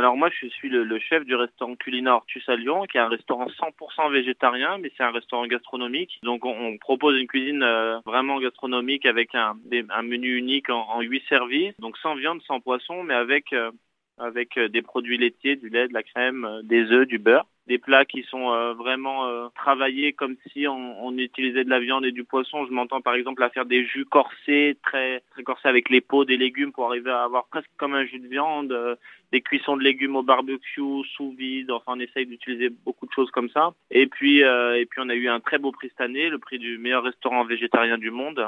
Alors moi, je suis le, chef du restaurant culinaire Ortus à Lyon, qui est un restaurant 100% végétarien, mais c'est un restaurant gastronomique. Donc on, propose une cuisine euh, vraiment gastronomique avec un, menu unique en, huit services, donc sans viande, sans poisson, mais avec euh, avec euh, des produits laitiers, du lait, de la crème, des œufs, du beurre des plats qui sont euh, vraiment euh, travaillés comme si on, utilisait de la viande et du poisson. Je m'entends par exemple à faire des jus corsés, très, très corsés avec les peaux des légumes pour arriver à avoir presque comme un jus de viande, euh, des cuissons de légumes au barbecue, sous vide. Enfin, on essaye d'utiliser beaucoup de choses comme ça. Et puis, et puis on a eu un très beau prix cette année, le prix du meilleur restaurant végétarien du monde.